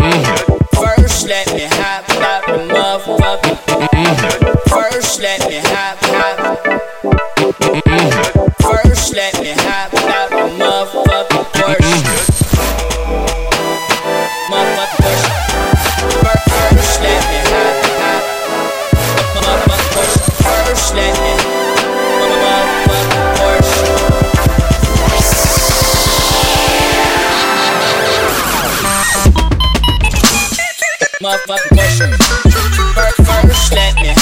Mm-hmm. First, let me hop out the up. First, let me hop. motherfucking question. First, first, let me